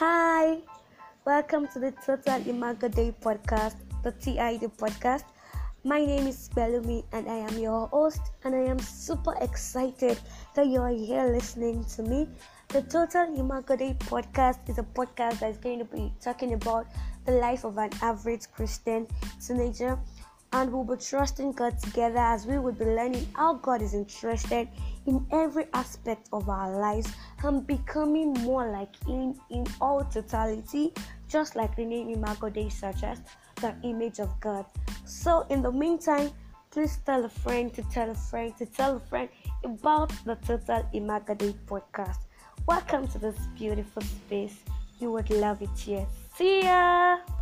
Hi, welcome to the Total Imago Dei podcast, the TID podcast. My name is Pelumi and I am your host, and I am super excited that you are here listening to me. The Total Imago Dei podcast is a podcast that is going to be talking about the life of an average Christian teenager and we'll be trusting God together as we will be learning how God is interested in every aspect of our lives and becoming more like Him in all totality, just like the name Imago Dei suggests, the image of God. So, in the meantime, please tell a friend to tell a friend to tell a friend about the Total Imago Dei podcast. Welcome to this beautiful space. You would love it here. See ya!